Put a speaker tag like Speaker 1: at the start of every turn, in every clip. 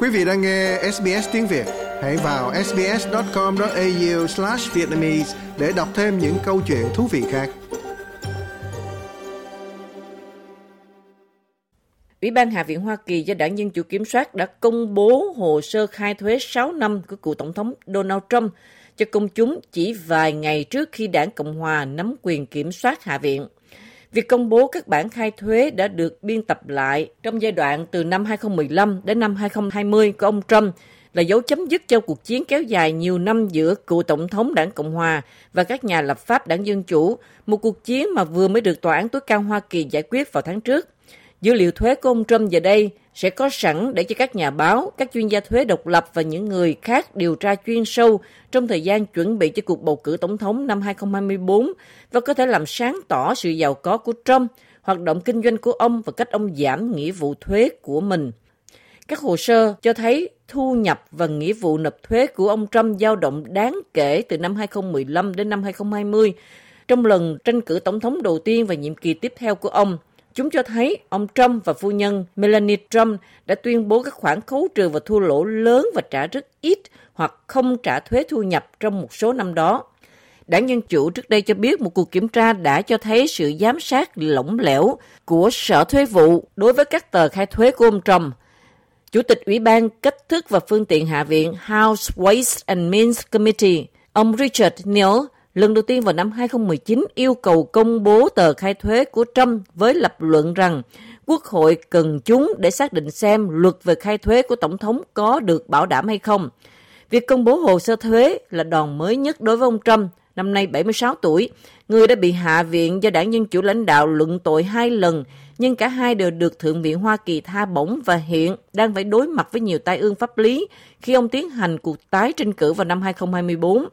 Speaker 1: Quý vị đang nghe SBS tiếng Việt, hãy vào sbs.com.au/vietnamese để đọc thêm những câu chuyện thú vị khác.
Speaker 2: Ủy ban Hạ viện Hoa Kỳ do đảng Dân Chủ kiểm soát đã công bố hồ sơ khai thuế 6 năm của cựu Tổng thống Donald Trump cho công chúng chỉ vài ngày trước khi đảng Cộng Hòa nắm quyền kiểm soát Hạ viện. Việc công bố các bản khai thuế đã được biên tập lại trong giai đoạn từ năm 2015 đến năm 2020 của ông Trump là dấu chấm dứt cho cuộc chiến kéo dài nhiều năm giữa cựu Tổng thống đảng Cộng Hòa và các nhà lập pháp đảng Dân Chủ, một cuộc chiến mà vừa mới được Tòa án tối cao Hoa Kỳ giải quyết vào tháng trước. Dữ liệu thuế của ông Trump giờ đây sẽ có sẵn để cho các nhà báo, các chuyên gia thuế độc lập và những người khác điều tra chuyên sâu trong thời gian chuẩn bị cho cuộc bầu cử tổng thống năm 2024 và có thể làm sáng tỏ sự giàu có của Trump, hoạt động kinh doanh của ông và cách ông giảm nghĩa vụ thuế của mình. Các hồ sơ cho thấy thu nhập và nghĩa vụ nộp thuế của ông Trump dao động đáng kể từ năm 2015 đến năm 2020 trong lần tranh cử tổng thống đầu tiên và nhiệm kỳ tiếp theo của ông Chúng cho thấy ông Trump và phu nhân Melania Trump đã tuyên bố các khoản khấu trừ và thua lỗ lớn và trả rất ít hoặc không trả thuế thu nhập trong một số năm đó. Đảng Dân Chủ trước đây cho biết một cuộc kiểm tra đã cho thấy sự giám sát lỏng lẻo của Sở Thuế vụ đối với các tờ khai thuế của ông Trump. Chủ tịch Ủy ban Cách thức và Phương tiện Hạ viện House Ways and Means Committee, ông Richard Neal lần đầu tiên vào năm 2019 yêu cầu công bố tờ khai thuế của Trump với lập luận rằng Quốc hội cần chúng để xác định xem luật về khai thuế của Tổng thống có được bảo đảm hay không. Việc công bố hồ sơ thuế là đòn mới nhất đối với ông Trump, năm nay 76 tuổi, người đã bị hạ viện do đảng Dân Chủ lãnh đạo luận tội hai lần, nhưng cả hai đều được Thượng viện Hoa Kỳ tha bổng và hiện đang phải đối mặt với nhiều tai ương pháp lý khi ông tiến hành cuộc tái tranh cử vào năm 2024.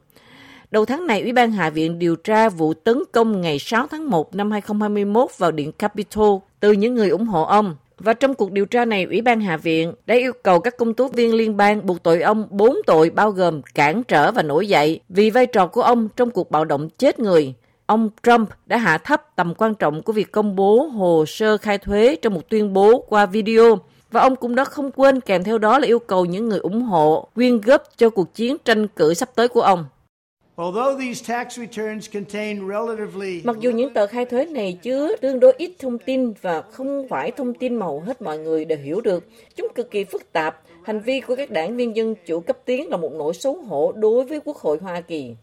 Speaker 2: Đầu tháng này, Ủy ban Hạ viện điều tra vụ tấn công ngày 6 tháng 1 năm 2021 vào Điện Capitol từ những người ủng hộ ông. Và trong cuộc điều tra này, Ủy ban Hạ viện đã yêu cầu các công tố viên liên bang buộc tội ông bốn tội bao gồm cản trở và nổi dậy vì vai trò của ông trong cuộc bạo động chết người. Ông Trump đã hạ thấp tầm quan trọng của việc công bố hồ sơ khai thuế trong một tuyên bố qua video và ông cũng đã không quên kèm theo đó là yêu cầu những người ủng hộ quyên góp cho cuộc chiến tranh cử sắp tới của ông. Mặc dù những tờ khai thuế này chứa tương đối ít thông tin và không phải thông tin mà hầu hết mọi người đều hiểu được, chúng cực kỳ phức tạp. Hành vi của các đảng viên dân chủ cấp tiến là một nỗi xấu hổ đối với Quốc hội Hoa Kỳ.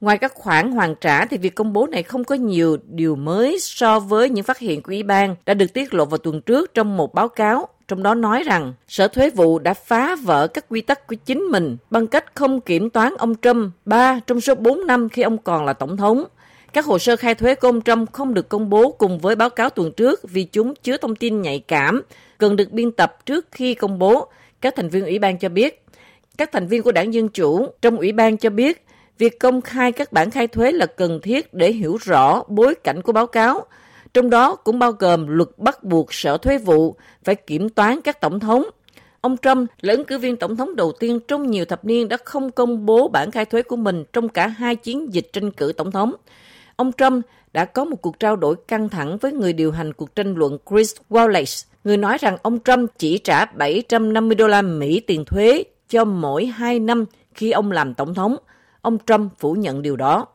Speaker 2: Ngoài các khoản hoàn trả thì việc công bố này không có nhiều điều mới so với những phát hiện của Ủy ban đã được tiết lộ vào tuần trước trong một báo cáo trong đó nói rằng Sở Thuế vụ đã phá vỡ các quy tắc của chính mình bằng cách không kiểm toán ông Trump 3 trong số 4 năm khi ông còn là tổng thống. Các hồ sơ khai thuế của ông Trump không được công bố cùng với báo cáo tuần trước vì chúng chứa thông tin nhạy cảm, cần được biên tập trước khi công bố, các thành viên ủy ban cho biết. Các thành viên của đảng Dân Chủ trong ủy ban cho biết việc công khai các bản khai thuế là cần thiết để hiểu rõ bối cảnh của báo cáo, trong đó cũng bao gồm luật bắt buộc Sở Thuế vụ phải kiểm toán các tổng thống. Ông Trump là ứng cử viên tổng thống đầu tiên trong nhiều thập niên đã không công bố bản khai thuế của mình trong cả hai chiến dịch tranh cử tổng thống. Ông Trump đã có một cuộc trao đổi căng thẳng với người điều hành cuộc tranh luận Chris Wallace, người nói rằng ông Trump chỉ trả 750 đô la Mỹ tiền thuế cho mỗi hai năm khi ông làm tổng thống. Ông Trump phủ nhận điều đó.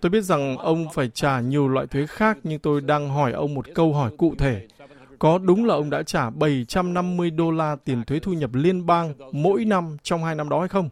Speaker 3: Tôi biết rằng ông phải trả nhiều loại thuế khác, nhưng tôi đang hỏi ông một câu hỏi cụ thể. Có đúng là ông đã trả 750 đô la tiền thuế thu nhập liên bang mỗi năm trong hai năm đó hay không?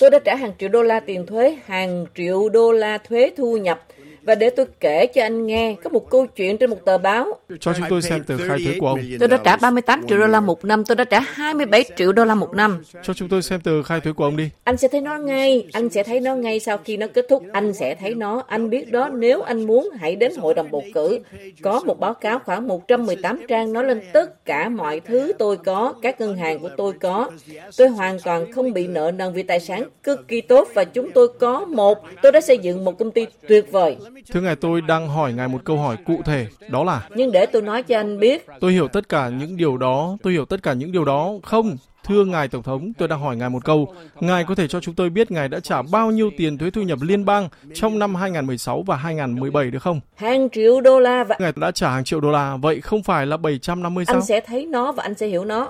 Speaker 2: Tôi đã trả hàng triệu đô la tiền thuế, hàng triệu đô la thuế thu nhập và để tôi kể cho anh nghe có một câu chuyện trên một tờ báo.
Speaker 3: Cho chúng tôi xem tờ khai thuế của ông.
Speaker 2: Tôi đã trả 38 triệu đô la một năm, tôi đã trả 27 triệu đô la một năm.
Speaker 3: Cho chúng tôi xem tờ khai thuế của ông đi.
Speaker 2: Anh sẽ thấy nó ngay, anh sẽ thấy nó ngay sau khi nó kết thúc. Anh sẽ thấy nó, anh biết đó nếu anh muốn hãy đến hội đồng bầu cử. Có một báo cáo khoảng 118 trang nói lên tất cả mọi thứ tôi có, các ngân hàng của tôi có. Tôi hoàn toàn không bị nợ nần vì tài sản cực kỳ tốt và chúng tôi có một. Tôi đã xây dựng một công ty tuyệt vời.
Speaker 3: Thưa ngài, tôi đang hỏi ngài một câu hỏi cụ thể, đó là...
Speaker 2: Nhưng để tôi nói cho anh biết...
Speaker 3: Tôi hiểu tất cả những điều đó, tôi hiểu tất cả những điều đó. Không, Thưa Ngài Tổng thống, tôi đang hỏi Ngài một câu. Ngài có thể cho chúng tôi biết Ngài đã trả bao nhiêu tiền thuế thu nhập liên bang trong năm 2016 và 2017 được không?
Speaker 2: Hàng triệu đô la và...
Speaker 3: Ngài đã trả hàng triệu đô la, vậy không phải là 750 sao?
Speaker 2: Anh sẽ thấy nó và anh sẽ hiểu nó.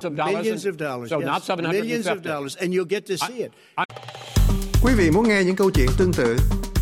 Speaker 1: Quý vị muốn nghe những câu chuyện tương tự